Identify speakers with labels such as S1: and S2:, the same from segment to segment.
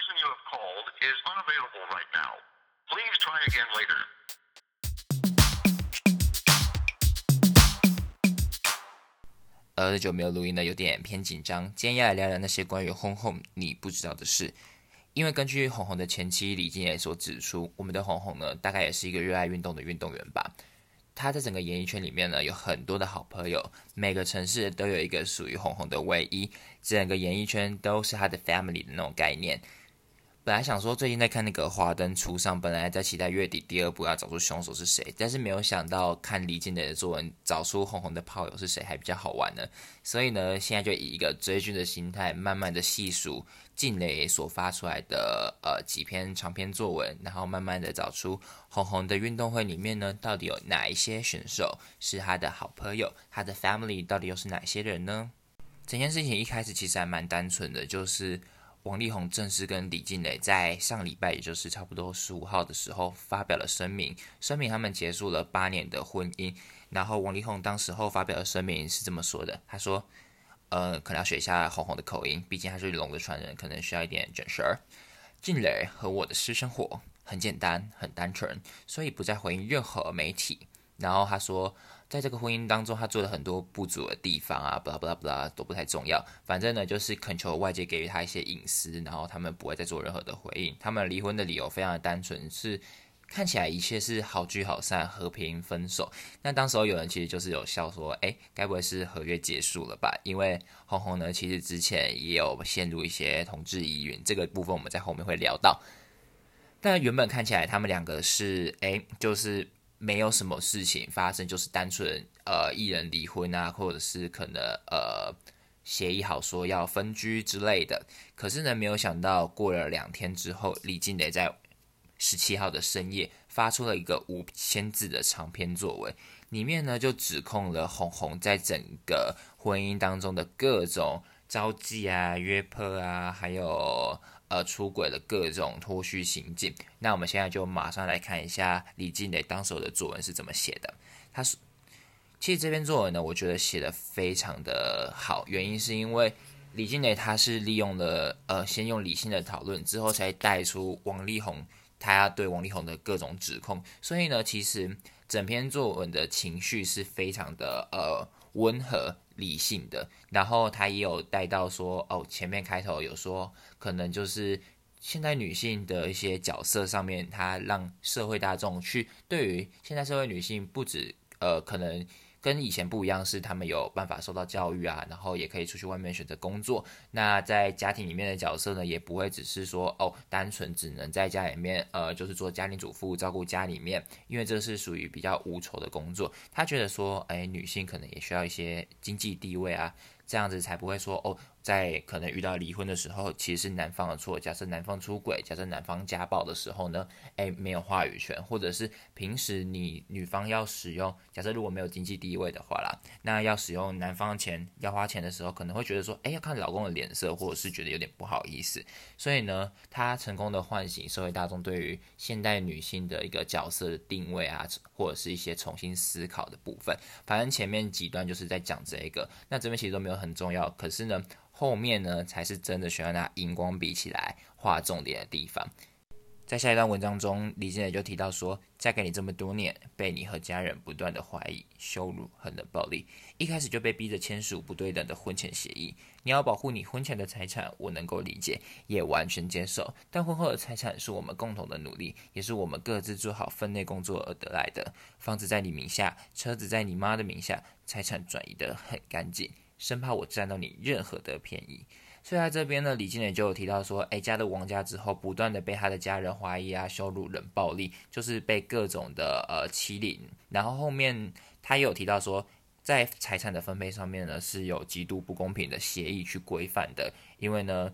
S1: person you have called is unavailable right now. Please try again later.
S2: 呃，久没有录音了，有点偏紧张。今天要来聊聊那些关于红红你不知道的事。因为根据红红的前妻李静蕾所指出，我们的红红呢，大概也是一个热爱运动的运动员吧。他在整个演艺圈里面呢，有很多的好朋友，每个城市都有一个属于红红的唯一，整个演艺圈都是他的 family 的那种概念。本来想说最近在看那个《华灯初上》，本来在期待月底第二部要找出凶手是谁，但是没有想到看李静蕾的作文找出红红的炮友是谁还比较好玩呢。所以呢，现在就以一个追剧的心态，慢慢的细数静蕾所发出来的呃几篇长篇作文，然后慢慢的找出红红的运动会里面呢，到底有哪一些选手是他的好朋友，他的 family 到底又是哪些人呢？整件事情一开始其实还蛮单纯的，就是。王力宏正式跟李静蕾在上礼拜，也就是差不多十五号的时候，发表了声明，声明他们结束了八年的婚姻。然后王力宏当时候发表的声明是这么说的：他说，呃，可能要学一下红红的口音，毕竟他是龙的传人，可能需要一点卷舌。静蕾和我的私生活很简单，很单纯，所以不再回应任何媒体。然后他说。在这个婚姻当中，他做了很多不足的地方啊，巴拉巴拉巴拉都不太重要。反正呢，就是恳求外界给予他一些隐私，然后他们不会再做任何的回应。他们离婚的理由非常的单纯，是看起来一切是好聚好散、和平分手。那当时候有人其实就是有笑说：“哎，该不会是合约结束了吧？”因为红红呢，其实之前也有陷入一些同志疑云，这个部分我们在后面会聊到。但原本看起来他们两个是哎，就是。没有什么事情发生，就是单纯呃一人离婚啊，或者是可能呃协议好说要分居之类的。可是呢，没有想到过了两天之后，李静蕾在十七号的深夜发出了一个五千字的长篇作文，里面呢就指控了红红在整个婚姻当中的各种招妓啊、约炮啊，还有。呃，出轨的各种脱序行径。那我们现在就马上来看一下李静蕾当时的作文是怎么写的。他是，其实这篇作文呢，我觉得写的非常的好。原因是因为李静蕾他是利用了呃，先用理性的讨论，之后才带出王力宏他对王力宏的各种指控。所以呢，其实整篇作文的情绪是非常的呃温和。理性的，然后他也有带到说，哦，前面开头有说，可能就是现在女性的一些角色上面，他让社会大众去对于现在社会女性不止，呃，可能。跟以前不一样，是他们有办法受到教育啊，然后也可以出去外面选择工作。那在家庭里面的角色呢，也不会只是说哦，单纯只能在家里面，呃，就是做家庭主妇，照顾家里面，因为这是属于比较无酬的工作。他觉得说，哎，女性可能也需要一些经济地位啊，这样子才不会说哦。在可能遇到离婚的时候，其实是男方的错。假设男方出轨，假设男方家暴的时候呢，哎，没有话语权，或者是平时你女方要使用，假设如果没有经济地位的话啦，那要使用男方钱要花钱的时候，可能会觉得说，哎，要看老公的脸色，或者是觉得有点不好意思。所以呢，他成功的唤醒社会大众对于现代女性的一个角色的定位啊，或者是一些重新思考的部分。反正前面几段就是在讲这个，那这边其实都没有很重要，可是呢。后面呢，才是真的需要拿荧光笔起来画重点的地方。在下一段文章中，李静蕾就提到说，嫁给你这么多年，被你和家人不断的怀疑、羞辱、和冷暴力，一开始就被逼着签署不对等的婚前协议。你要保护你婚前的财产，我能够理解，也完全接受。但婚后的财产是我们共同的努力，也是我们各自做好分内工作而得来的。房子在你名下，车子在你妈的名下，财产转移的很干净。生怕我占到你任何的便宜，所以在这边呢，李经磊就有提到说，哎，嫁了王家之后，不断的被他的家人怀疑啊、羞辱、冷暴力，就是被各种的呃欺凌。然后后面他也有提到说，在财产的分配上面呢，是有极度不公平的协议去规范的，因为呢，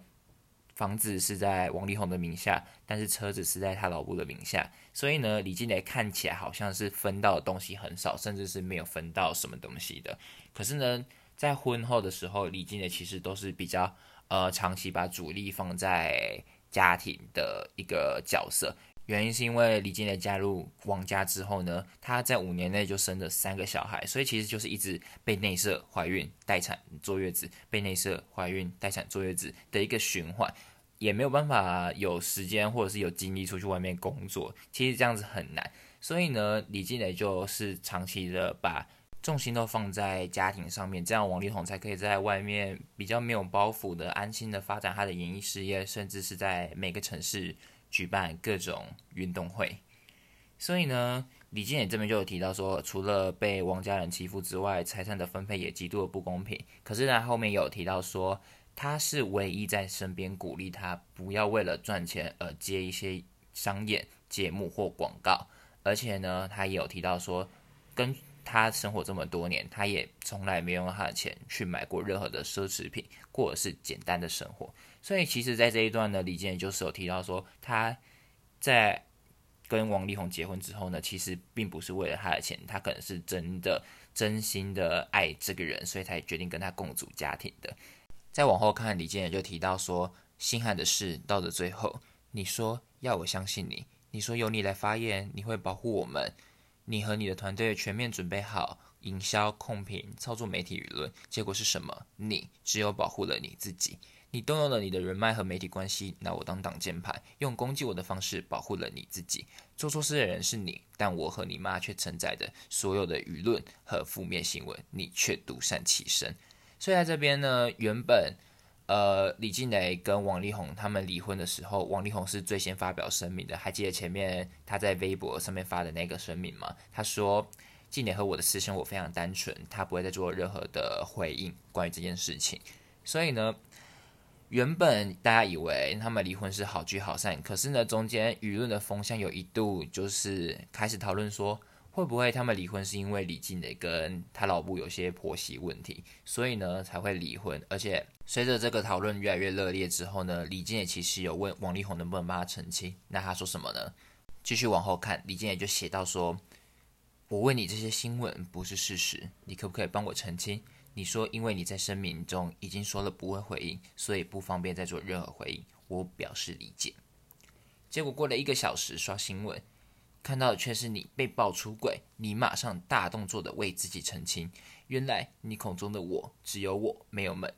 S2: 房子是在王力宏的名下，但是车子是在他老婆的名下，所以呢，李经磊看起来好像是分到的东西很少，甚至是没有分到什么东西的。可是呢。在婚后的时候，李静蕾其实都是比较呃长期把主力放在家庭的一个角色。原因是因为李静蕾加入王家之后呢，她在五年内就生了三个小孩，所以其实就是一直被内射、怀孕、待产、坐月子，被内射、怀孕、待产、坐月子的一个循环。也没有办法有时间或者是有精力出去外面工作，其实这样子很难。所以呢，李静蕾就是长期的把重心都放在家庭上面，这样王力宏才可以在外面比较没有包袱的安心的发展他的演艺事业，甚至是在每个城市举办各种运动会。所以呢，李健也这边就有提到说，除了被王家人欺负之外，财产的分配也极度的不公平。可是呢，后面有提到说。他是唯一在身边鼓励他不要为了赚钱而接一些商业节目或广告，而且呢，他也有提到说，跟他生活这么多年，他也从来没用他的钱去买过任何的奢侈品，或者是简单的生活。所以，其实，在这一段呢，李健就是有提到说，他在跟王力宏结婚之后呢，其实并不是为了他的钱，他可能是真的真心的爱这个人，所以才决定跟他共组家庭的。再往后看，李健也就提到说，心寒的事到了最后，你说要我相信你，你说由你来发言，你会保护我们，你和你的团队全面准备好营销、控评、操作媒体舆论，结果是什么？你只有保护了你自己，你动用了你的人脉和媒体关系，拿我当挡箭牌，用攻击我的方式保护了你自己。做错事的人是你，但我和你妈却承载的所有的舆论和负面新闻，你却独善其身。所以在这边呢，原本，呃，李静蕾跟王力宏他们离婚的时候，王力宏是最先发表声明的。还记得前面他在微博上面发的那个声明吗？他说，静蕾和我的私生活非常单纯，他不会再做任何的回应关于这件事情。所以呢，原本大家以为他们离婚是好聚好散，可是呢，中间舆论的风向有一度就是开始讨论说。会不会他们离婚是因为李静蕾跟他老婆有些婆媳问题，所以呢才会离婚？而且随着这个讨论越来越热烈之后呢，李静蕾其实有问王力宏能不能帮他澄清。那他说什么呢？继续往后看，李静蕾就写到说：“我问你这些新闻不是事实，你可不可以帮我澄清？你说因为你在声明中已经说了不会回应，所以不方便再做任何回应。我表示理解。”结果过了一个小时，刷新闻。看到的却是你被爆出轨，你马上大动作的为自己澄清，原来你口中的我只有我没有门。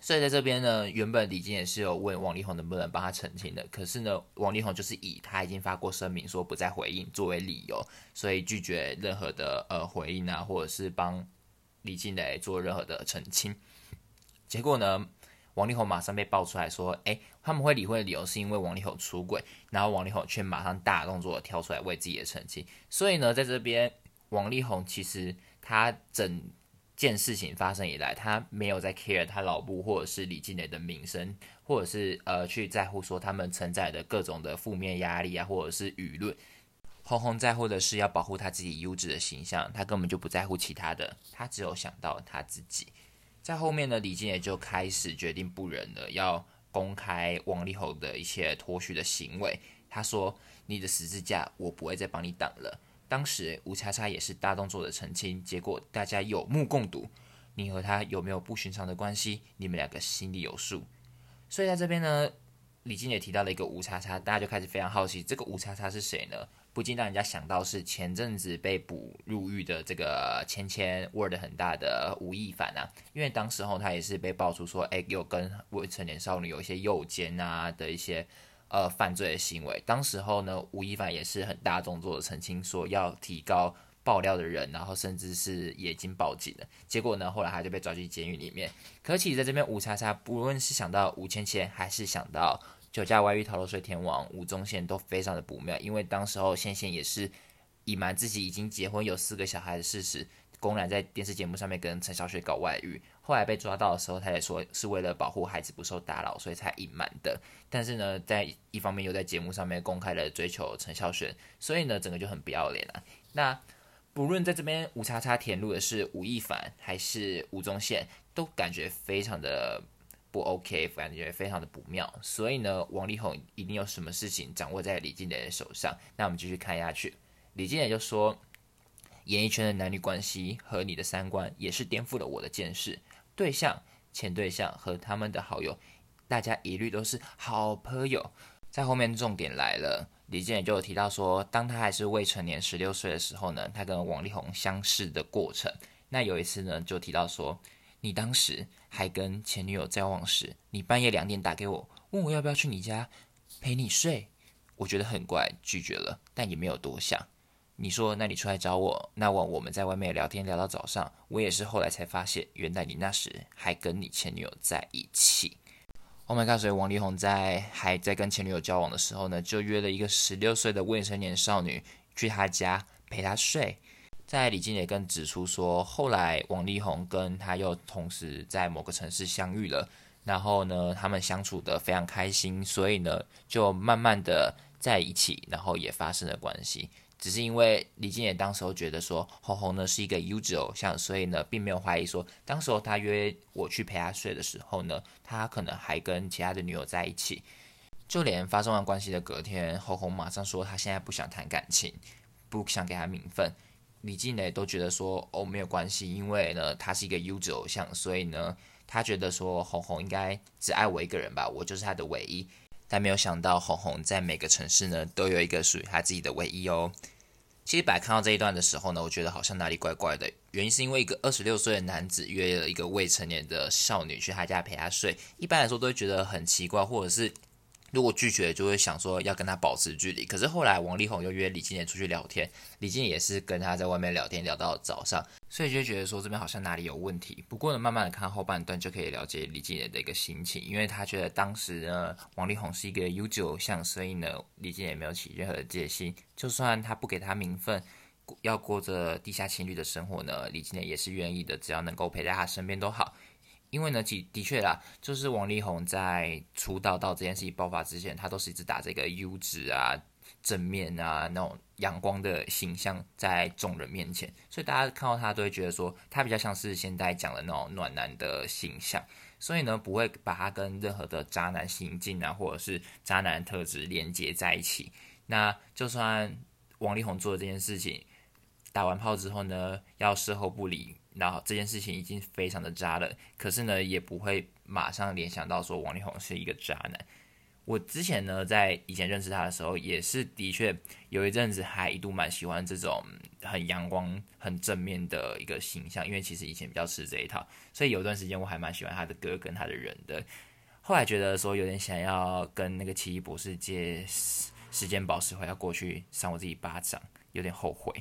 S2: 所以在这边呢，原本李静也是有问王力宏能不能帮他澄清的，可是呢，王力宏就是以他已经发过声明说不再回应作为理由，所以拒绝任何的呃回应啊，或者是帮李静来做任何的澄清。结果呢？王力宏马上被爆出来说：“哎，他们会离婚的理由是因为王力宏出轨。”然后王力宏却马上大动作跳出来为自己的澄清。所以呢，在这边，王力宏其实他整件事情发生以来，他没有在 care 他老婆或者是李静蕾的名声，或者是呃去在乎说他们承载的各种的负面压力啊，或者是舆论。红红在乎的是要保护他自己优质的形象，他根本就不在乎其他的，他只有想到他自己。在后面呢，李静也就开始决定不忍了，要公开王力宏的一些脱序的行为。他说：“你的十字架，我不会再帮你挡了。”当时吴叉叉也是大动作的澄清，结果大家有目共睹。你和他有没有不寻常的关系？你们两个心里有数。所以在这边呢，李静也提到了一个吴叉叉，大家就开始非常好奇，这个吴叉叉是谁呢？不禁让人家想到是前阵子被捕入狱的这个芊芊 word 很大的吴亦凡啊，因为当时候他也是被爆出说，哎，有跟未成年少女有一些诱奸啊的一些呃犯罪的行为。当时候呢，吴亦凡也是很大动作的澄清说要提高爆料的人，然后甚至是已经报警了。结果呢，后来他就被抓进监狱里面。可其实在这边吴叉叉，不论是想到吴芊芊，还是想到。酒驾外遇逃漏税天王吴宗宪都非常的不妙，因为当时候宪宪也是隐瞒自己已经结婚有四个小孩的事实，公然在电视节目上面跟陈小雪搞外遇。后来被抓到的时候，他也说是为了保护孩子不受打扰，所以才隐瞒的。但是呢，在一方面又在节目上面公开的追求陈小雪，所以呢，整个就很不要脸了。那不论在这边吴叉叉填入的是吴亦凡还是吴宗宪，都感觉非常的。不 OK，感觉非常的不妙，所以呢，王力宏一定有什么事情掌握在李静蕾的手上。那我们继续看下去，李静蕾就说，演艺圈的男女关系和你的三观也是颠覆了我的见识。对象、前对象和他们的好友，大家一律都是好朋友。在后面重点来了，李静蕾就有提到说，当他还是未成年十六岁的时候呢，他跟王力宏相识的过程。那有一次呢，就提到说。你当时还跟前女友交往时，你半夜两点打给我，问我要不要去你家陪你睡。我觉得很怪，拒绝了，但也没有多想。你说，那你出来找我，那晚我们在外面聊天聊到早上，我也是后来才发现，原来你那时还跟你前女友在一起。Oh my god！所以王力宏在还在跟前女友交往的时候呢，就约了一个十六岁的未成年少女去他家陪他睡。在李金也跟指出说，后来王力宏跟他又同时在某个城市相遇了，然后呢，他们相处的非常开心，所以呢，就慢慢的在一起，然后也发生了关系。只是因为李金也当时候觉得说红红呢是一个优质偶像，所以呢并没有怀疑说，当时候他约我去陪他睡的时候呢，他可能还跟其他的女友在一起。就连发生完关系的隔天，红红马上说他现在不想谈感情，不想给他名分。李金磊都觉得说哦没有关系，因为呢他是一个优质偶像，所以呢他觉得说红红应该只爱我一个人吧，我就是他的唯一。但没有想到，红红在每个城市呢，都有一个属于他自己的唯一哦。其实，本来看到这一段的时候呢，我觉得好像哪里怪怪的。原因是因为一个二十六岁的男子约了一个未成年的少女去他家陪他睡，一般来说都会觉得很奇怪，或者是。如果拒绝，就会想说要跟他保持距离。可是后来王力宏又约李金莲出去聊天，李金莲也是跟他在外面聊天聊到早上，所以就觉得说这边好像哪里有问题。不过呢，慢慢的看后半段就可以了解李金莲的一个心情，因为他觉得当时呢王力宏是一个优质偶像，所以呢李金莲没有起任何的戒心，就算他不给他名分，要过着地下情侣的生活呢，李金莲也是愿意的，只要能够陪在他身边都好。因为呢，其的确啦，就是王力宏在出道到这件事情爆发之前，他都是一直打这个优质啊、正面啊那种阳光的形象在众人面前，所以大家看到他都会觉得说，他比较像是现在讲的那种暖男的形象，所以呢，不会把他跟任何的渣男行径啊，或者是渣男特质连接在一起。那就算王力宏做的这件事情，打完炮之后呢，要事后不理。然后这件事情已经非常的渣了，可是呢，也不会马上联想到说王力宏是一个渣男。我之前呢，在以前认识他的时候，也是的确有一阵子还一度蛮喜欢这种很阳光、很正面的一个形象，因为其实以前比较吃这一套，所以有段时间我还蛮喜欢他的歌跟他的人的。后来觉得说有点想要跟那个奇异博士借时间宝石回要过去扇我自己巴掌，有点后悔。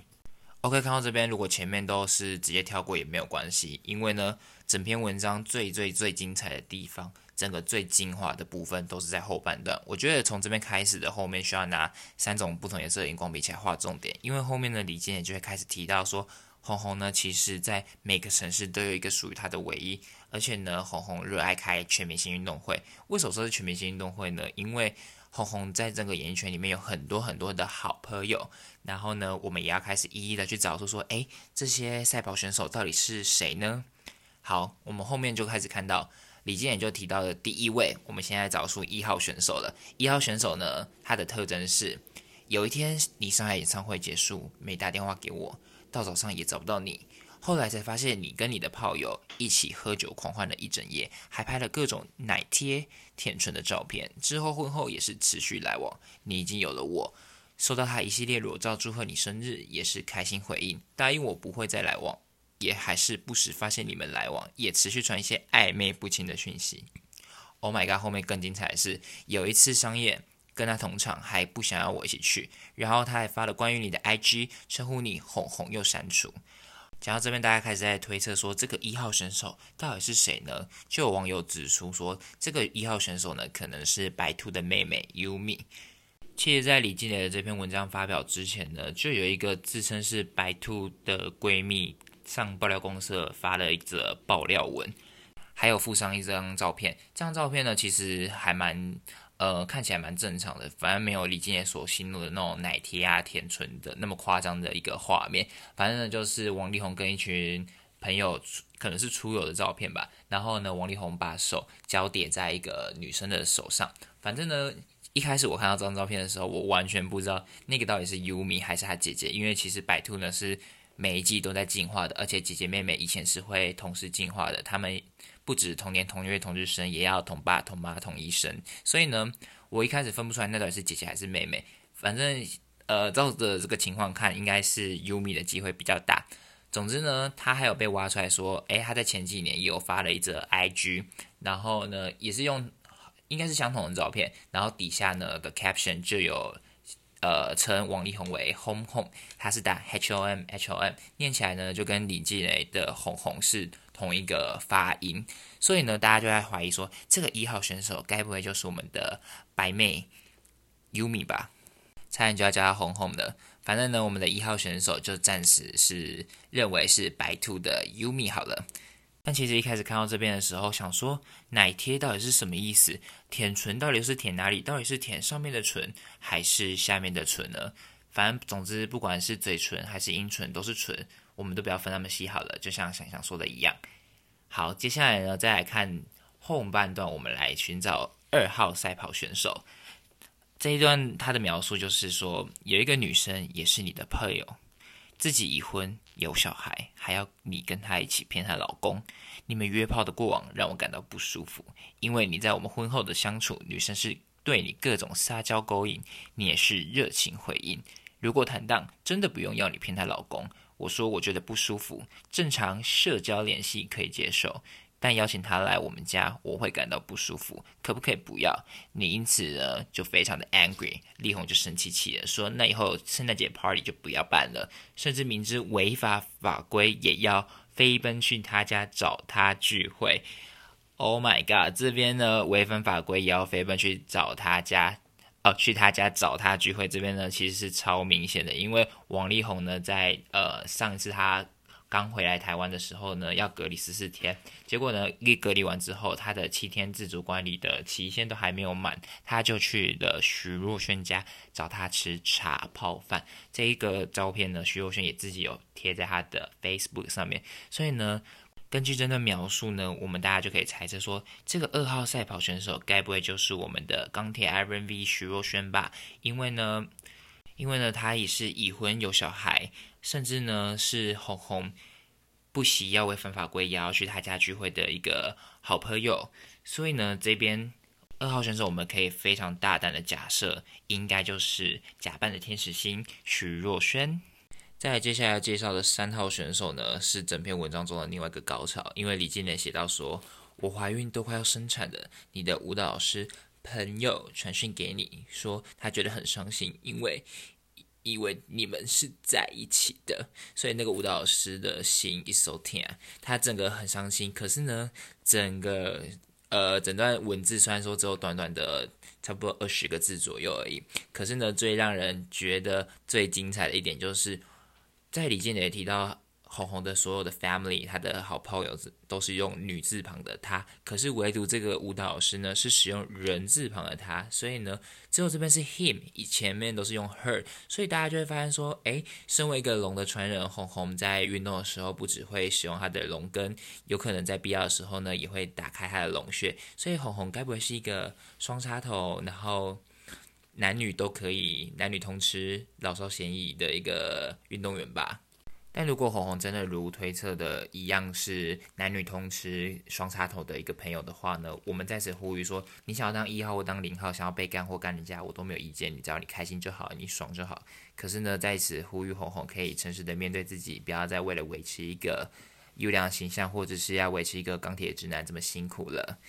S2: OK，看到这边，如果前面都是直接跳过也没有关系，因为呢，整篇文章最最最精彩的地方，整个最精华的部分都是在后半段。我觉得从这边开始的后面需要拿三种不同颜色的荧光笔起来画重点，因为后面的李健也就会开始提到说，红红呢，其实在每个城市都有一个属于他的唯一，而且呢，红红热爱开全明星运动会。为什么说是全明星运动会呢？因为红红在这个演艺圈里面有很多很多的好朋友，然后呢，我们也要开始一一的去找出说，哎，这些赛跑选手到底是谁呢？好，我们后面就开始看到李健也就提到了第一位，我们现在找出一号选手了。一号选手呢，他的特征是，有一天你上海演唱会结束没打电话给我，到早上也找不到你。后来才发现，你跟你的炮友一起喝酒狂欢了一整夜，还拍了各种奶贴、舔唇的照片。之后婚后也是持续来往。你已经有了我，收到他一系列裸照祝贺你生日，也是开心回应，答应我不会再来往，也还是不时发现你们来往，也持续传一些暧昧不清的讯息。Oh my god！后面更精彩的是，有一次商业跟他同场，还不想要我一起去，然后他还发了关于你的 IG，称呼你哄哄又删除。讲到这边，大家开始在推测说，这个一号选手到底是谁呢？就有网友指出说，这个一号选手呢，可能是白兔的妹妹 Yumi。其实，在李静蕾的这篇文章发表之前呢，就有一个自称是白兔的闺蜜上爆料公社发了一则爆料文，还有附上一张照片。这张照片呢，其实还蛮。呃，看起来蛮正常的，反正没有李金也所形容的那种奶贴啊、甜唇的那么夸张的一个画面。反正呢，就是王力宏跟一群朋友，可能是出游的照片吧。然后呢，王力宏把手交叠在一个女生的手上。反正呢，一开始我看到这张照片的时候，我完全不知道那个到底是优米还是他姐姐，因为其实百兔呢是每一季都在进化的，而且姐姐妹妹以前是会同时进化的，他们。不止同年同月同日生，也要同爸同妈同一生。所以呢，我一开始分不出来那到底是姐姐还是妹妹。反正呃，照着这个情况看，应该是 Umi 的机会比较大。总之呢，他还有被挖出来说，诶，他在前几年也有发了一则 IG，然后呢，也是用应该是相同的照片，然后底下呢的 caption 就有呃称王力宏为 home home，他是打 H O M H O M，念起来呢就跟李静蕾的红红是同一个发音，所以呢大家就在怀疑说这个一号选手该不会就是我们的白妹 Yumi 吧？差点就要叫她红红的。反正呢，我们的一号选手就暂时是认为是白兔的 Yumi 好了。但其实一开始看到这边的时候，想说奶贴到底是什么意思？舔唇到底是舔哪里？到底是舔上面的唇还是下面的唇呢？反正总之，不管是嘴唇还是阴唇，都是唇，我们都不要分那么细好了。就像想想说的一样。好，接下来呢，再来看后半段，我们来寻找二号赛跑选手。这一段他的描述就是说，有一个女生也是你的朋友，自己已婚有小孩，还要你跟她一起骗她老公。你们约炮的过往让我感到不舒服，因为你在我们婚后的相处，女生是对你各种撒娇勾引，你也是热情回应。如果坦荡，真的不用要你骗她老公。我说我觉得不舒服，正常社交联系可以接受。但邀请他来我们家，我会感到不舒服，可不可以不要？你因此呢就非常的 angry，力宏就生气气的说：“那以后圣诞节 party 就不要办了，甚至明知违法法规也要飞奔去他家找他聚会。”Oh my god！这边呢违反法规也要飞奔去找他家，哦，去他家找他聚会。这边呢其实是超明显的，因为王力宏呢在呃上次他。刚回来台湾的时候呢，要隔离十四天，结果呢，一隔离完之后，他的七天自主管理的期限都还没有满，他就去了徐若瑄家找他吃茶泡饭。这一个照片呢，徐若瑄也自己有贴在他的 Facebook 上面。所以呢，根据真的描述呢，我们大家就可以猜测说，这个二号赛跑选手该不会就是我们的钢铁 Iron V 徐若瑄吧？因为呢，因为呢，他也是已婚有小孩。甚至呢，是红红不惜要违反法规，也要去他家聚会的一个好朋友。所以呢，这边二号选手，我们可以非常大胆的假设，应该就是假扮的天使星许若瑄。再接下来要介绍的三号选手呢，是整篇文章中的另外一个高潮，因为李金莲写到说：“我怀孕都快要生产了，你的舞蹈老师朋友传讯给你说，他觉得很伤心，因为。”以为你们是在一起的，所以那个舞蹈老师的心一收听啊，他整个很伤心。可是呢，整个呃整段文字虽然说只有短短的差不多二十个字左右而已，可是呢，最让人觉得最精彩的一点就是，在李健也提到。红红的所有的 family，他的好朋友都是用女字旁的他，可是唯独这个舞蹈老师呢是使用人字旁的他，所以呢只有这边是 him，以前面都是用 her，所以大家就会发现说，哎，身为一个龙的传人，红红在运动的时候不只会使用他的龙根，有可能在必要的时候呢也会打开他的龙穴，所以红红该不会是一个双插头，然后男女都可以男女通吃，老少咸宜的一个运动员吧？但如果红红真的如推测的一样是男女通吃双插头的一个朋友的话呢，我们在此呼吁说，你想要当一号或当零号，想要被干或干人家，我都没有意见，你只要你开心就好，你爽就好。可是呢，在此呼吁红红可以诚实的面对自己，不要再为了维持一个优良形象，或者是要维持一个钢铁直男这么辛苦了。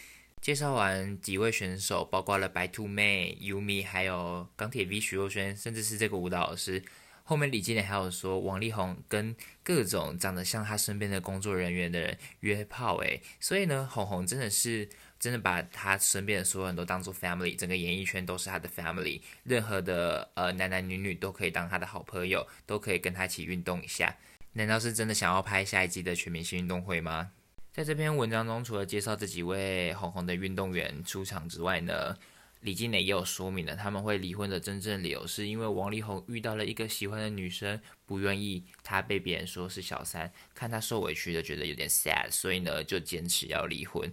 S2: 介绍完几位选手，包括了白兔妹、Yumi，还有钢铁 V 徐若瑄，甚至是这个舞蹈老师。后面李经理还有说，王力宏跟各种长得像他身边的工作人员的人约炮，诶，所以呢，红红真的是真的把他身边的所有人都当做 family，整个演艺圈都是他的 family，任何的呃男男女女都可以当他的好朋友，都可以跟他一起运动一下。难道是真的想要拍下一季的全明星运动会吗？在这篇文章中，除了介绍这几位红红的运动员出场之外呢？李金磊也有说明了，他们会离婚的真正理由是因为王力宏遇到了一个喜欢的女生，不愿意他被别人说是小三，看他受委屈的觉得有点 sad，所以呢就坚持要离婚，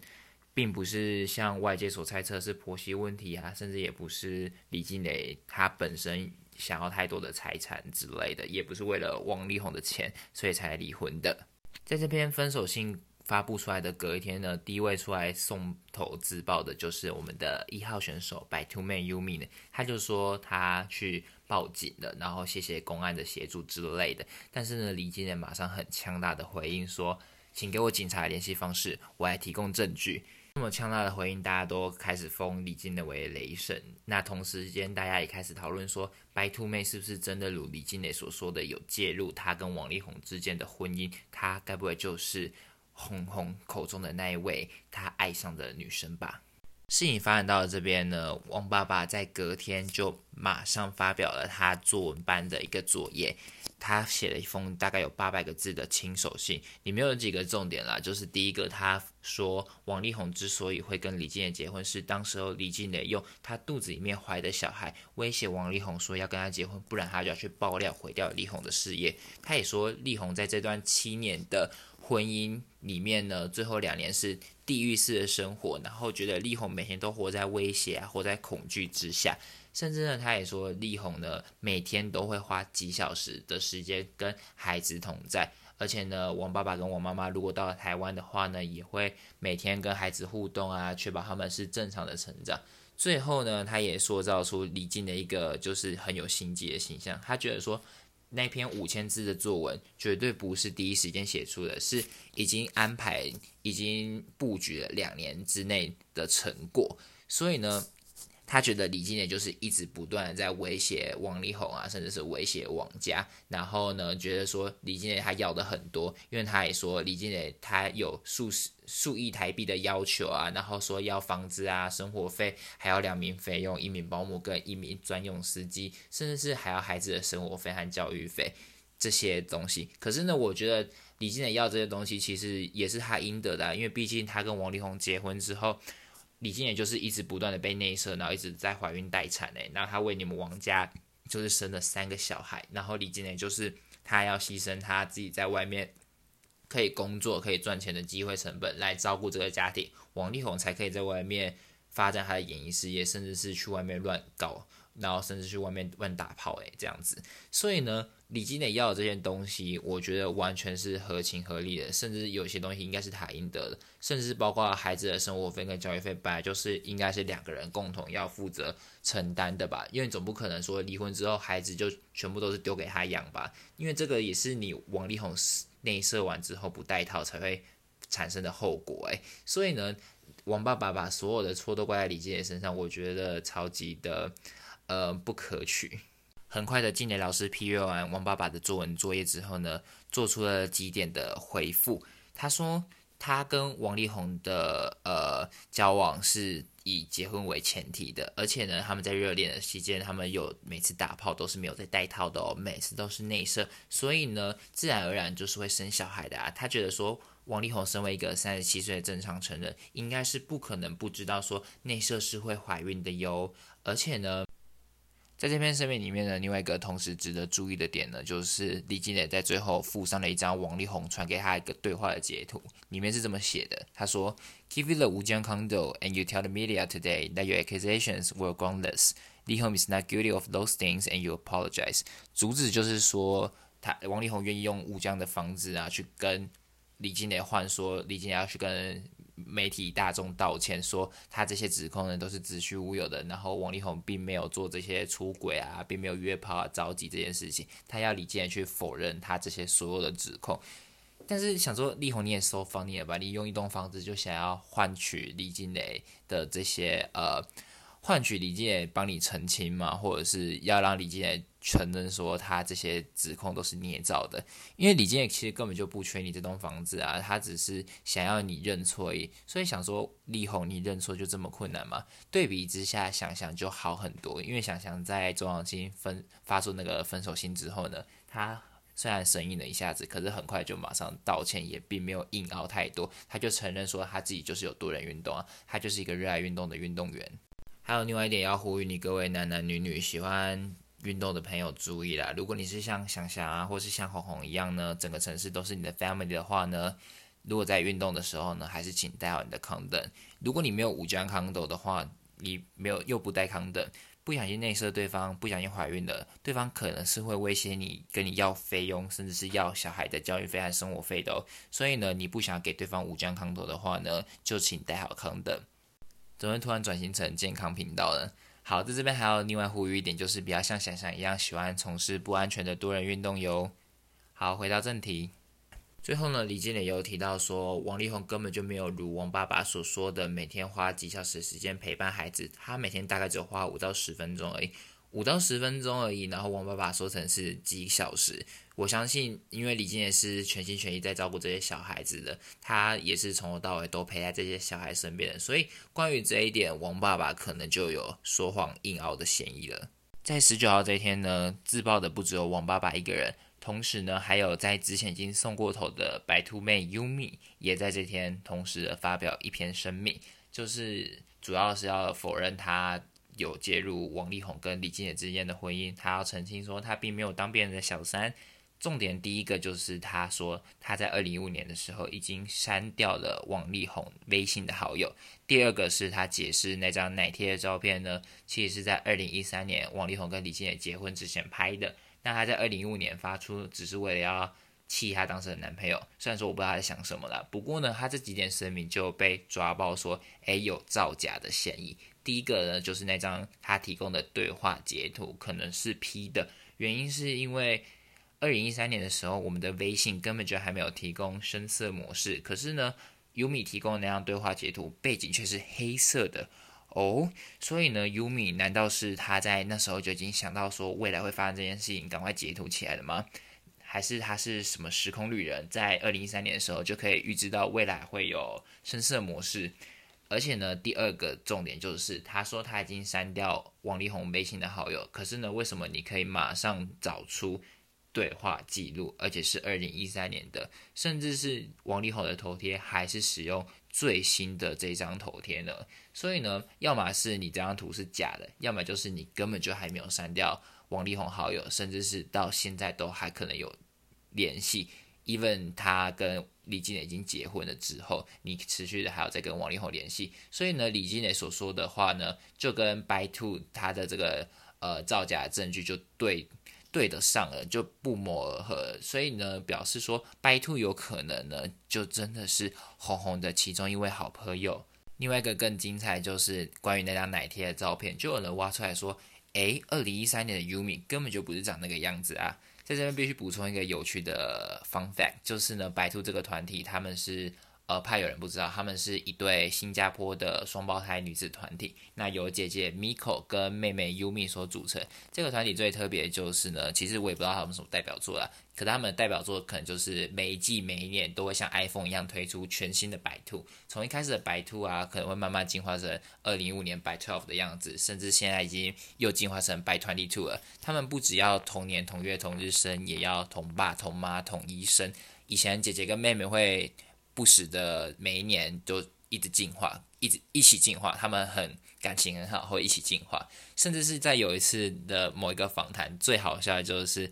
S2: 并不是像外界所猜测是婆媳问题啊，甚至也不是李金磊他本身想要太多的财产之类的，也不是为了王力宏的钱所以才离婚的，在这篇分手信。发布出来的隔一天呢，第一位出来送头自爆的就是我们的一号选手白兔妹 Yumi 呢，他就说他去报警了，然后谢谢公安的协助之类的。但是呢，李金莲马上很强大的回应说，请给我警察联系方式，我来提供证据。那么强大的回应，大家都开始封李静蕾为雷神。那同时间，大家也开始讨论说，白兔妹是不是真的如李静蕾所说的有介入她跟王力宏之间的婚姻？她该不会就是红红口中的那一位他爱上的女生吧？事情发展到了这边呢，王爸爸在隔天就马上发表了他作文班的一个作业，他写了一封大概有八百个字的亲手信，里面有几个重点啦，就是第一个，他说王力宏之所以会跟李静蕾结婚，是当时候李静蕾用他肚子里面怀的小孩威胁王力宏说要跟他结婚，不然他就要去爆料毁掉力宏的事业。他也说力宏在这段七年的。婚姻里面呢，最后两年是地狱式的生活，然后觉得丽红每天都活在威胁啊，活在恐惧之下，甚至呢，他也说丽红呢每天都会花几小时的时间跟孩子同在，而且呢，王爸爸跟王妈妈如果到了台湾的话呢，也会每天跟孩子互动啊，确保他们是正常的成长。最后呢，他也塑造出李静的一个就是很有心机的形象，他觉得说。那篇五千字的作文绝对不是第一时间写出的，是已经安排、已经布局了两年之内的成果，所以呢。他觉得李金磊就是一直不断的在威胁王力宏啊，甚至是威胁王家。然后呢，觉得说李金磊他要的很多，因为他也说李金磊他有数十数亿台币的要求啊，然后说要房子啊、生活费，还要两名费用，一名保姆跟一名专用司机，甚至是还要孩子的生活费和教育费这些东西。可是呢，我觉得李金磊要这些东西，其实也是他应得的，因为毕竟他跟王力宏结婚之后。李金也就是一直不断的被内射，然后一直在怀孕待产诶，然后他为你们王家就是生了三个小孩，然后李金也就是他要牺牲他自己在外面可以工作、可以赚钱的机会成本来照顾这个家庭，王力宏才可以在外面发展他的演艺事业，甚至是去外面乱搞。然后甚至去外面乱打炮诶，这样子，所以呢，李金磊要的这些东西，我觉得完全是合情合理的，甚至有些东西应该是他应得的，甚至包括孩子的生活费跟教育费，本来就是应该是两个人共同要负责承担的吧，因为总不可能说离婚之后孩子就全部都是丢给他养吧，因为这个也是你王力宏内射完之后不带套才会产生的后果诶，所以呢，王爸爸把所有的错都怪在李金磊身上，我觉得超级的。呃，不可取。很快的，金磊老师批阅完王爸爸的作文作业之后呢，做出了几点的回复。他说，他跟王力宏的呃交往是以结婚为前提的，而且呢，他们在热恋的期间，他们有每次打炮都是没有在带套的哦，每次都是内射，所以呢，自然而然就是会生小孩的啊。他觉得说，王力宏身为一个三十七岁的正常成人，应该是不可能不知道说内射是会怀孕的哟，而且呢。在这篇声明里面呢，另外一个同时值得注意的点呢，就是李金磊在最后附上了一张王力宏传给他一个对话的截图，里面是这么写的：他说，Give you the Wujiang condo and you tell the media today that your accusations were groundless. Li Hong is not guilty of those things and you apologize. 主旨就是说，他王力宏愿意用吴江的房子啊，去跟李金磊换说，李金磊要去跟。媒体大众道歉，说他这些指控呢都是子虚乌有的，然后王力宏并没有做这些出轨啊，并没有约炮啊、着急这件事情，他要李健磊去否认他这些所有的指控。但是想说，力宏你也收房你了吧？你用一栋房子就想要换取李金磊的这些呃。换取李金磊帮你澄清嘛，或者是要让李金磊承认说他这些指控都是捏造的，因为李健其实根本就不缺你这栋房子啊，他只是想要你认错而已。所以想说力宏你认错就这么困难吗？对比之下，想想就好很多。因为想想在周扬青分发出那个分手信之后呢，他虽然生硬了一下子，可是很快就马上道歉，也并没有硬凹太多，他就承认说他自己就是有多人运动啊，他就是一个热爱运动的运动员。还有另外一点要呼吁你各位男男女女喜欢运动的朋友注意啦！如果你是像翔翔啊，或是像红红一样呢，整个城市都是你的 family 的话呢，如果在运动的时候呢，还是请带好你的 condom。如果你没有五张 condom 的话，你没有又不带 condom，不小心内射对方，不小心怀孕了，对方可能是会威胁你，跟你要费用，甚至是要小孩的教育费和生活费的哦。所以呢，你不想给对方五张 condom 的话呢，就请带好 condom。怎么突然转型成健康频道呢？好，在这边还有另外呼吁一点，就是比较像想想一样喜欢从事不安全的多人运动哟。好，回到正题，最后呢，李金磊有提到说，王力宏根本就没有如王爸爸所说的每天花几小时时间陪伴孩子，他每天大概只花五到十分钟而已，五到十分钟而已。然后王爸爸说成是几小时，我相信，因为李健也是全心全意在照顾这些小孩子的，他也是从头到尾都陪在这些小孩身边的，所以关于这一点，王爸爸可能就有说谎硬凹的嫌疑了。在十九号这一天呢，自爆的不只有王爸爸一个人。同时呢，还有在之前已经送过头的白兔妹 Yumi，也在这天同时发表一篇声明，就是主要是要否认他有介入王力宏跟李金野之间的婚姻，他要澄清说他并没有当别人的小三。重点第一个就是他说他在二零一五年的时候已经删掉了王力宏微信的好友。第二个是他解释那张奶贴的照片呢，其实是在二零一三年王力宏跟李金野结婚之前拍的。那他在二零一五年发出，只是为了要气他当时的男朋友。虽然说我不知道他在想什么了，不过呢，他这几点声明就被抓包说，哎，有造假的嫌疑。第一个呢，就是那张他提供的对话截图可能是 P 的，原因是因为二零一三年的时候，我们的微信根本就还没有提供深色模式，可是呢，优米提供的那张对话截图背景却是黑色的。哦，所以呢，Yumi 难道是他在那时候就已经想到说未来会发生这件事情，赶快截图起来了吗？还是他是什么时空旅人，在二零一三年的时候就可以预知到未来会有深色模式？而且呢，第二个重点就是他说他已经删掉王力宏微信的好友，可是呢，为什么你可以马上找出对话记录，而且是二零一三年的，甚至是王力宏的头贴还是使用？最新的这张头贴呢，所以呢，要么是你这张图是假的，要么就是你根本就还没有删掉王力宏好友，甚至是到现在都还可能有联系。Even 他跟李金磊已经结婚了之后，你持续的还要再跟王力宏联系，所以呢，李金磊所说的话呢，就跟白兔他的这个呃造假证据就对。对得上了就不谋而合，所以呢，表示说白兔有可能呢，就真的是红红的其中一位好朋友。另外一个更精彩就是关于那张奶贴的照片，就有人挖出来说，诶，二零一三年的 Yumi 根本就不是长那个样子啊。在这边必须补充一个有趣的 fun fact，就是呢，白兔这个团体他们是。呃，怕有人不知道，他们是一对新加坡的双胞胎女子团体。那由姐姐 Miko 跟妹妹 Yumi 所组成。这个团体最特别就是呢，其实我也不知道他们什么代表作啦，可他们的代表作可能就是每一季每一年都会像 iPhone 一样推出全新的白兔。从一开始的白兔啊，可能会慢慢进化成二零一五年白 Twelve 的样子，甚至现在已经又进化成白 Twenty Two 了。他们不只要同年同月同日生，也要同爸同妈同一生。以前姐姐跟妹妹会。不时的每一年都一直进化，一直一起进化，他们很感情很好，会一起进化，甚至是在有一次的某一个访谈，最好笑的就是，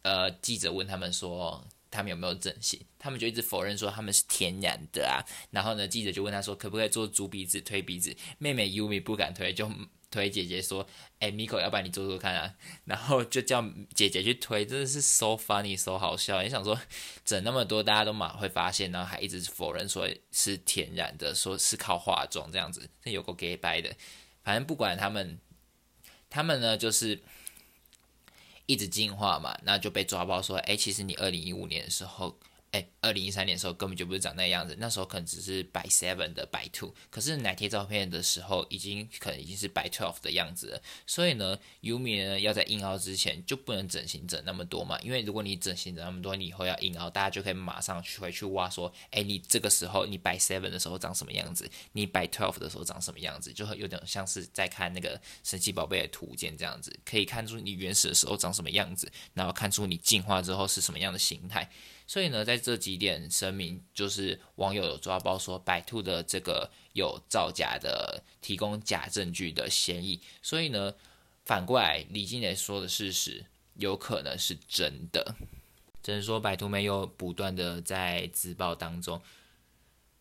S2: 呃，记者问他们说他们有没有整形，他们就一直否认说他们是天然的啊，然后呢，记者就问他说可不可以做猪鼻子推鼻子，妹妹 Umi 不敢推就。推姐姐说：“哎，Miko，要不然你做做看啊？” 然后就叫姐姐去推，真的是 so funny，so 好笑。你想说整那么多，大家都马会发现，然后还一直否认说是天然的，说是靠化妆这样子，这有个 gay 掰的。反正不管他们，他们呢就是一直进化嘛，那就被抓包说：“哎，其实你二零一五年的时候。”哎，二零一三年的时候根本就不是长那样子，那时候可能只是白 seven 的白兔可是奶贴照片的时候已经可能已经是白 twelve 的样子了。所以呢，Umi 呢要在硬凹之前就不能整形整那么多嘛，因为如果你整形整那么多，你以后要硬凹，大家就可以马上去回去挖说，哎，你这个时候你白 seven 的时候长什么样子，你白 twelve 的时候长什么样子，就会有点像是在看那个神奇宝贝的图鉴这样子，可以看出你原始的时候长什么样子，然后看出你进化之后是什么样的形态。所以呢，在这几点声明，就是网友有抓包说百兔的这个有造假的、提供假证据的嫌疑。所以呢，反过来李金磊说的事实有可能是真的。只能说百兔没有不断的在自曝当中，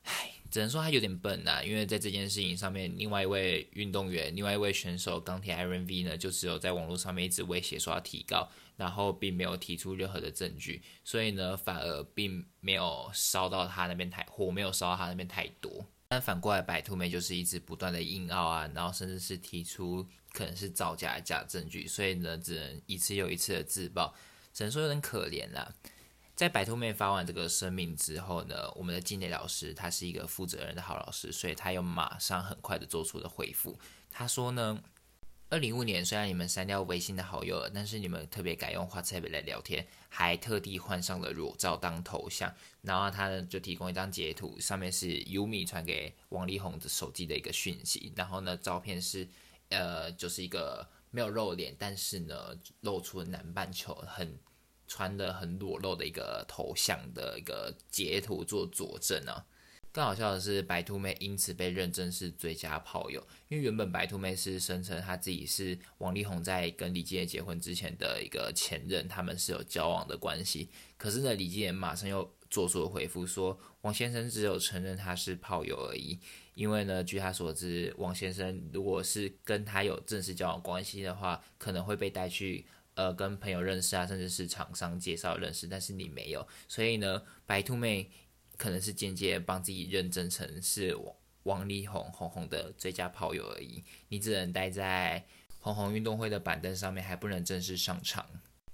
S2: 唉。只能说他有点笨呐，因为在这件事情上面，另外一位运动员、另外一位选手钢铁 Iron V 呢，就只有在网络上面一直威胁说要提高，然后并没有提出任何的证据，所以呢，反而并没有烧到他那边太火，没有烧到他那边太多。但反过来，白兔妹就是一直不断的硬拗啊，然后甚至是提出可能是造假假证据，所以呢，只能一次又一次的自爆，只能说有点可怜啦。在白兔妹发完这个声明之后呢，我们的金磊老师他是一个负责任的好老师，所以他又马上很快的做出了回复。他说呢，二零一五年虽然你们删掉微信的好友了，但是你们特别改用 WhatsApp 来聊天，还特地换上了裸照当头像，然后他呢就提供一张截图，上面是 Umi 传给王力宏的手机的一个讯息，然后呢照片是呃就是一个没有露脸，但是呢露出了南半球很。穿的很裸露的一个头像的一个截图做佐证啊。更好笑的是，白兔妹因此被认证是最佳炮友，因为原本白兔妹是声称她自己是王力宏在跟李金莲结婚之前的一个前任，他们是有交往的关系。可是呢，李金莲马上又做出了回复，说王先生只有承认他是炮友而已。因为呢，据他所知，王先生如果是跟他有正式交往关系的话，可能会被带去。呃，跟朋友认识啊，甚至是厂商介绍认识，但是你没有，所以呢，白兔妹可能是间接帮自己认证成是王王力宏红红的最佳炮友而已。你只能待在红红运动会的板凳上面，还不能正式上场。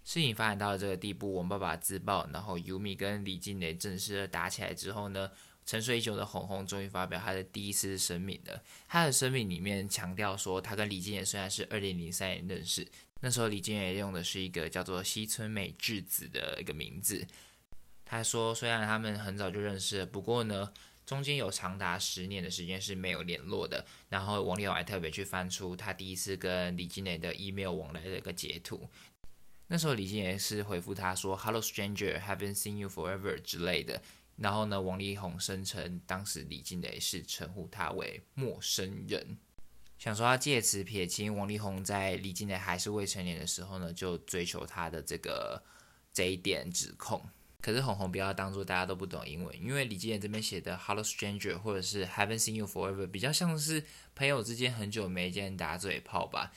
S2: 事情发展到了这个地步，王爸爸自爆，然后尤米跟李金雷正式的打起来之后呢，沉睡已久的红红终于发表他的第一次声明了。他的声明里面强调说，他跟李金雷虽然是二零零三年认识。那时候李金也用的是一个叫做西村美智子的一个名字。他说，虽然他们很早就认识，不过呢，中间有长达十年的时间是没有联络的。然后王力宏还特别去翻出他第一次跟李金磊的 email 往来的一个截图。那时候李金也是回复他说：“Hello stranger, haven't seen you forever” 之类的。然后呢，王力宏声称当时李金磊是称呼他为陌生人。想说他借此撇清王力宏在李金磊还是未成年的时候呢，就追求他的这个这一点指控。可是红红不要当做大家都不懂英文，因为李金磊这边写的 “Hello stranger” 或者是 “Haven't seen you forever” 比较像是朋友之间很久没见打嘴炮吧。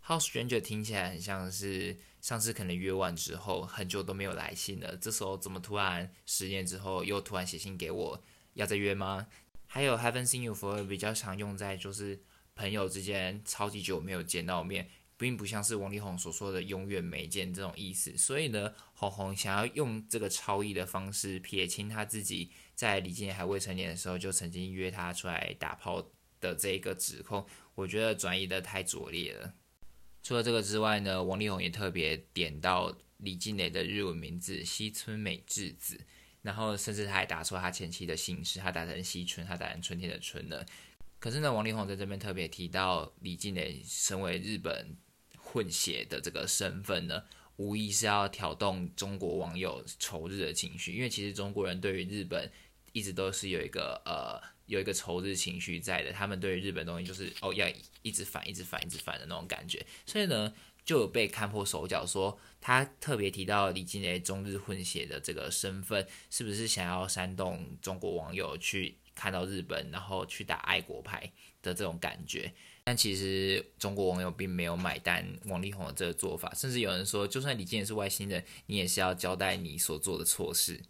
S2: “Hello stranger” 听起来很像是上次可能约完之后很久都没有来信了，这时候怎么突然十年之后又突然写信给我要再约吗？还有 “Haven't seen you forever” 比较常用在就是。朋友之间超级久没有见到面，并不像是王力宏所说的永远没见这种意思。所以呢，红红想要用这个超意的方式撇清他自己在李金还未成年的时候就曾经约他出来打炮的这一个指控，我觉得转移的太拙劣了。除了这个之外呢，王力宏也特别点到李金磊的日文名字西村美智子，然后甚至他还打错他前妻的姓氏，他打成西村，他打成春天的春了。可是呢，王力宏在这边特别提到李静蕾身为日本混血的这个身份呢，无疑是要挑动中国网友仇日的情绪，因为其实中国人对于日本一直都是有一个呃有一个仇日情绪在的，他们对于日本东西就是哦要一直反、一直反、一直反的那种感觉，所以呢就有被看破手脚，说他特别提到李金雷中日混血的这个身份，是不是想要煽动中国网友去？看到日本，然后去打爱国牌的这种感觉，但其实中国网友并没有买单王力宏的这个做法，甚至有人说，就算李健是外星人，你也是要交代你所做的错事。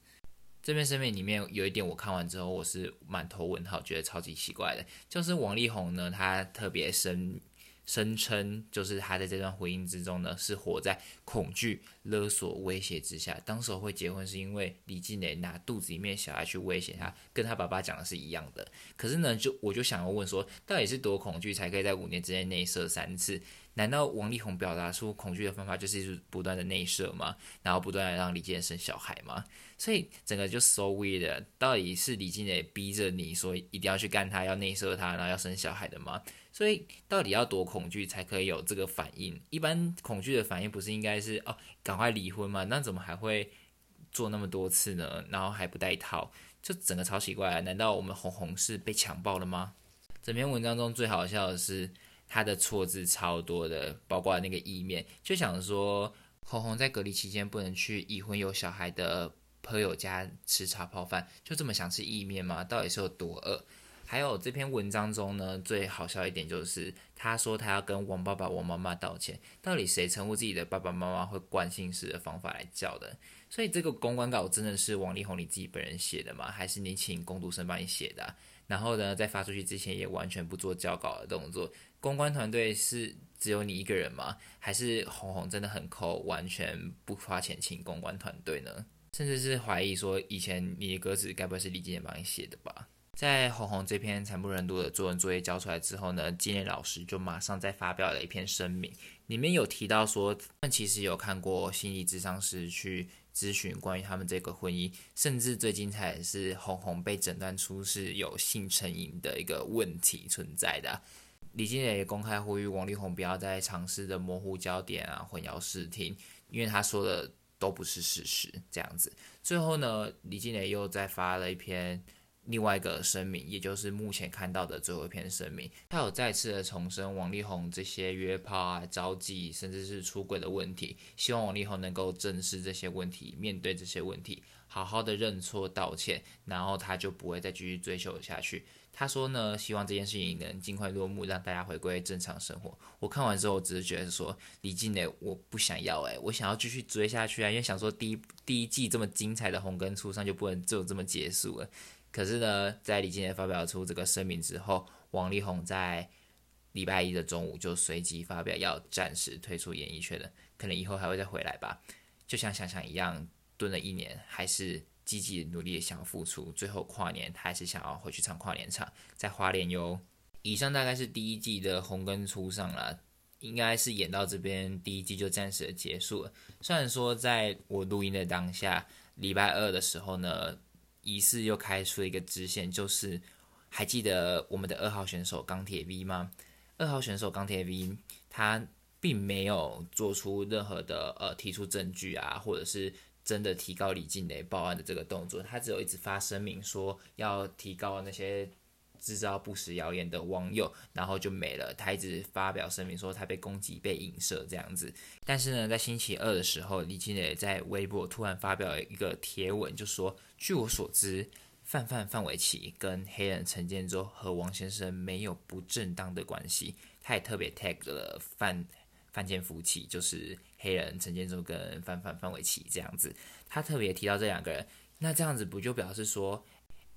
S2: 这篇声明里面有一点，我看完之后我是满头问号，觉得超级奇怪的，就是王力宏呢，他特别深。声称就是他在这段婚姻之中呢，是活在恐惧、勒索、威胁之下。当时候会结婚是因为李静蕾拿肚子里面小孩去威胁他，跟他爸爸讲的是一样的。可是呢，就我就想要问说，到底是多恐惧才可以在五年之内内射三次？难道王力宏表达出恐惧的方法就是不断的内射吗？然后不断的让李健生小孩吗？所以整个就 so weird。到底是李静蕾逼着你说一定要去干他，要内射他，然后要生小孩的吗？所以到底要多恐惧才可以有这个反应？一般恐惧的反应不是应该是哦，赶快离婚吗？那怎么还会做那么多次呢？然后还不带套，就整个超奇怪。难道我们红红是被强暴了吗？整篇文章中最好笑的是他的错字超多的，包括那个意面，就想说红红在隔离期间不能去已婚有小孩的朋友家吃茶泡饭，就这么想吃意面吗？到底是有多饿？还有这篇文章中呢，最好笑一点就是他说他要跟王爸爸、王妈妈道歉。到底谁称呼自己的爸爸妈妈会惯性式的方法来叫的？所以这个公关稿真的是王力宏你自己本人写的吗？还是你请工读生帮你写的？然后呢，在发出去之前也完全不做交稿的动作？公关团队是只有你一个人吗？还是红红真的很抠，完全不花钱请公关团队呢？甚至是怀疑说以前你的歌词该不会是李金莲帮你写的吧？在红红这篇惨不忍睹的作文作业交出来之后呢，金莲老师就马上再发表了一篇声明，里面有提到说，他们其实有看过心理咨商师去咨询关于他们这个婚姻，甚至最精彩的是红红被诊断出是有性成瘾的一个问题存在的。李金莲也公开呼吁王力宏不要再尝试的模糊焦点啊，混淆视听，因为他说的都不是事实。这样子，最后呢，李金莲又再发了一篇。另外一个声明，也就是目前看到的最后一篇声明，他有再次的重申王力宏这些约炮啊、招妓，甚至是出轨的问题，希望王力宏能够正视这些问题，面对这些问题，好好的认错道歉，然后他就不会再继续追求下去。他说呢，希望这件事情能尽快落幕，让大家回归正常生活。我看完之后，只是觉得说，李静蕾，我不想要诶，我想要继续追下去啊，因为想说第一第一季这么精彩的红根初上就不能就这么结束了。可是呢，在李金莲发表出这个声明之后，王力宏在礼拜一的中午就随即发表要暂时退出演艺圈了，可能以后还会再回来吧。就像想想一样，蹲了一年，还是积极努力想要付出，最后跨年他还是想要回去唱跨年场，在花莲哟。以上大概是第一季的红根初上了，应该是演到这边第一季就暂时的结束了。虽然说在我录音的当下，礼拜二的时候呢。疑似又开出了一个支线，就是还记得我们的二号选手钢铁 V 吗？二号选手钢铁 V 他并没有做出任何的呃提出证据啊，或者是真的提高李静蕾报案的这个动作，他只有一直发声明说要提高那些。制造不实谣言的网友，然后就没了。他一直发表声明说他被攻击、被影射这样子。但是呢，在星期二的时候，李金磊在微博突然发表了一个贴文，就说：“据我所知，范范范玮琪跟黑人陈建州和王先生没有不正当的关系。”他也特别 tag 了范范建夫妻，就是黑人陈建州跟范范范玮琪这样子。他特别提到这两个人，那这样子不就表示说？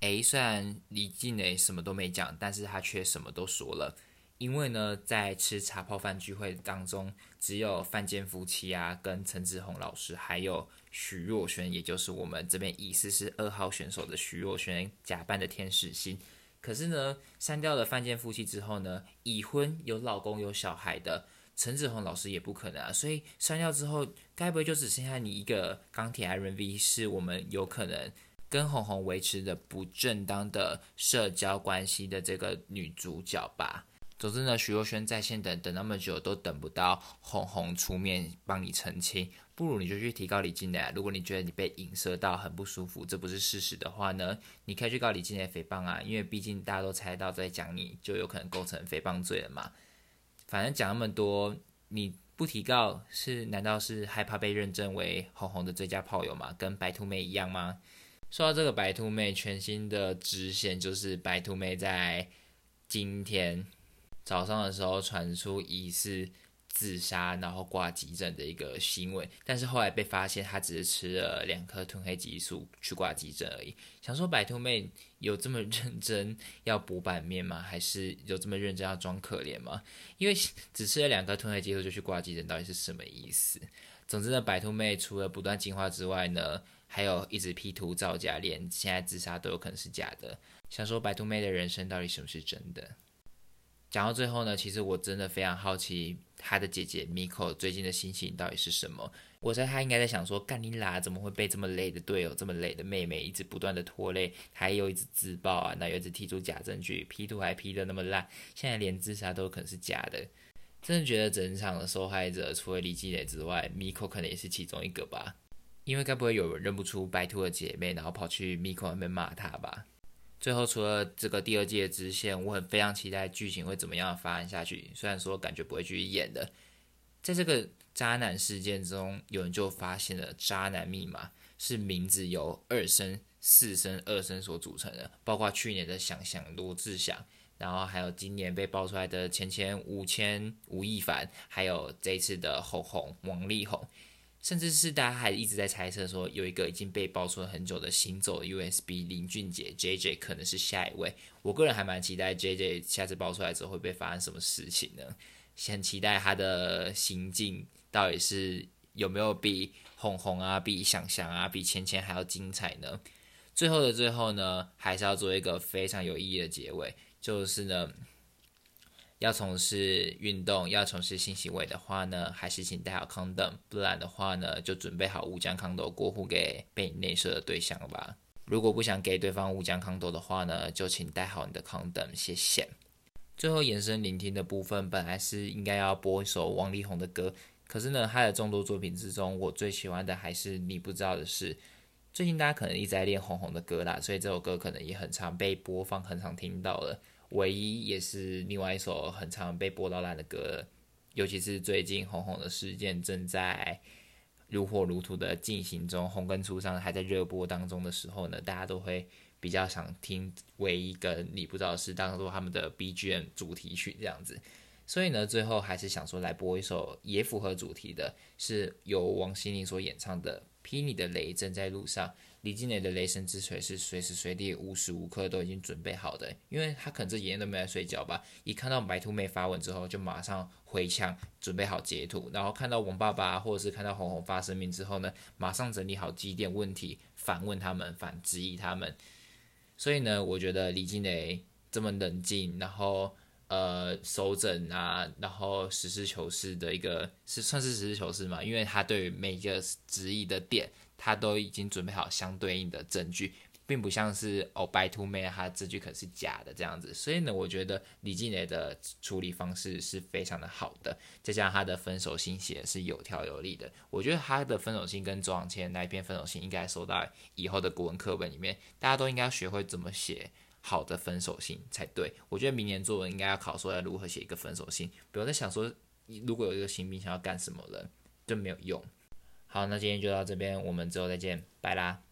S2: 诶，虽然李静蕾什么都没讲，但是他却什么都说了。因为呢，在吃茶泡饭聚会当中，只有范建夫妻啊，跟陈志宏老师，还有徐若瑄，也就是我们这边疑似是二号选手的徐若瑄假扮的天使星。可是呢，删掉了范建夫妻之后呢，已婚有老公有小孩的陈志宏老师也不可能啊。所以删掉之后，该不会就只剩下你一个钢铁 R N V？是我们有可能。跟红红维持着不正当的社交关系的这个女主角吧。总之呢，徐若瑄在线等等那么久都等不到红红出面帮你澄清，不如你就去提告李金磊。如果你觉得你被影射到很不舒服，这不是事实的话呢，你可以去告李金磊诽谤啊，因为毕竟大家都猜到在讲你就有可能构成诽谤罪了嘛。反正讲那么多，你不提告是难道是害怕被认证为红红的最佳炮友吗？跟白兔妹一样吗？说到这个白兔妹全新的直线，就是白兔妹在今天早上的时候传出疑似自杀，然后挂急诊的一个新闻，但是后来被发现她只是吃了两颗褪黑激素去挂急诊而已。想说白兔妹有这么认真要补版面吗？还是有这么认真要装可怜吗？因为只吃了两颗褪黑激素就去挂急诊，到底是什么意思？总之呢，白兔妹除了不断进化之外呢？还有一直 P 图造假，连现在自杀都有可能是假的。想说白兔妹的人生到底什么是真的？讲到最后呢，其实我真的非常好奇她的姐姐 Miko 最近的心情到底是什么。我猜她应该在想说，干你啦，怎么会被这么累的队友、这么累的妹妹一直不断的拖累？还又一直自爆啊，那又一直提出假证据，P 图还 P 的那么烂，现在连自杀都可能是假的。真的觉得整场的受害者除了李积磊之外，Miko 可能也是其中一个吧。因为该不会有人认不出白兔的姐妹，然后跑去 Miko 那边骂她吧？最后除了这个第二季的支线，我很非常期待剧情会怎么样发展下去。虽然说感觉不会继续演的，在这个渣男事件中，有人就发现了渣男密码是名字由二声、四声、二声所组成的，包括去年的想想罗志祥，然后还有今年被爆出来的钱钱五千吴亦凡，还有这一次的红红王力宏。甚至是大家还一直在猜测说，有一个已经被爆出了很久的行走 USB 林俊杰 JJ 可能是下一位。我个人还蛮期待 JJ 下次爆出来之后会被发生什么事情呢？很期待他的行径到底是有没有比红红啊、比想想啊、比芊芊还要精彩呢？最后的最后呢，还是要做一个非常有意义的结尾，就是呢，要从事运动、要从事性行为的话呢，还是请戴好 condom，不然的话呢，就准备好无浆 condom 过户给被内射的对象吧。如果不想给对方无浆 condom 的话呢，就请戴好你的 condom，谢谢。最后延伸聆听的部分，本来是应该要播一首王力宏的歌，可是呢，他的众多作品之中，我最喜欢的还是你不知道的事。最近大家可能一直在练红红的歌啦，所以这首歌可能也很常被播放，很常听到了。唯一也是另外一首很常被播到烂的歌，尤其是最近红红的事件正在如火如荼的进行中，红跟初上还在热播当中的时候呢，大家都会比较想听唯一跟你不知道是当做他们的 BGM 主题曲这样子。所以呢，最后还是想说来播一首也符合主题的，是由王心凌所演唱的。劈你的雷正在路上，李金磊的雷神之锤是随时随地、无时无刻都已经准备好的，因为他可能这几天都没在睡觉吧。一看到白兔妹发文之后，就马上回枪，准备好截图，然后看到王爸爸或者是看到红红发声明之后呢，马上整理好几点问题，反问他们，反质疑他们。所以呢，我觉得李金磊这么冷静，然后。呃，收整啊，然后实事求是的一个是算是实事求是嘛？因为他对每一个质疑的点，他都已经准备好相对应的证据，并不像是哦白兔妹他证据可是假的这样子。所以呢，我觉得李静蕾的处理方式是非常的好的，再加上他的分手信写是有条有理的。我觉得他的分手信跟周往谦那一篇分手信应该收到以后的国文课本里面，大家都应该学会怎么写。好的分手信才对，我觉得明年作文应该要考说要如何写一个分手信。不要再想说，如果有一个新兵想要干什么了，就没有用。好，那今天就到这边，我们之后再见，拜啦。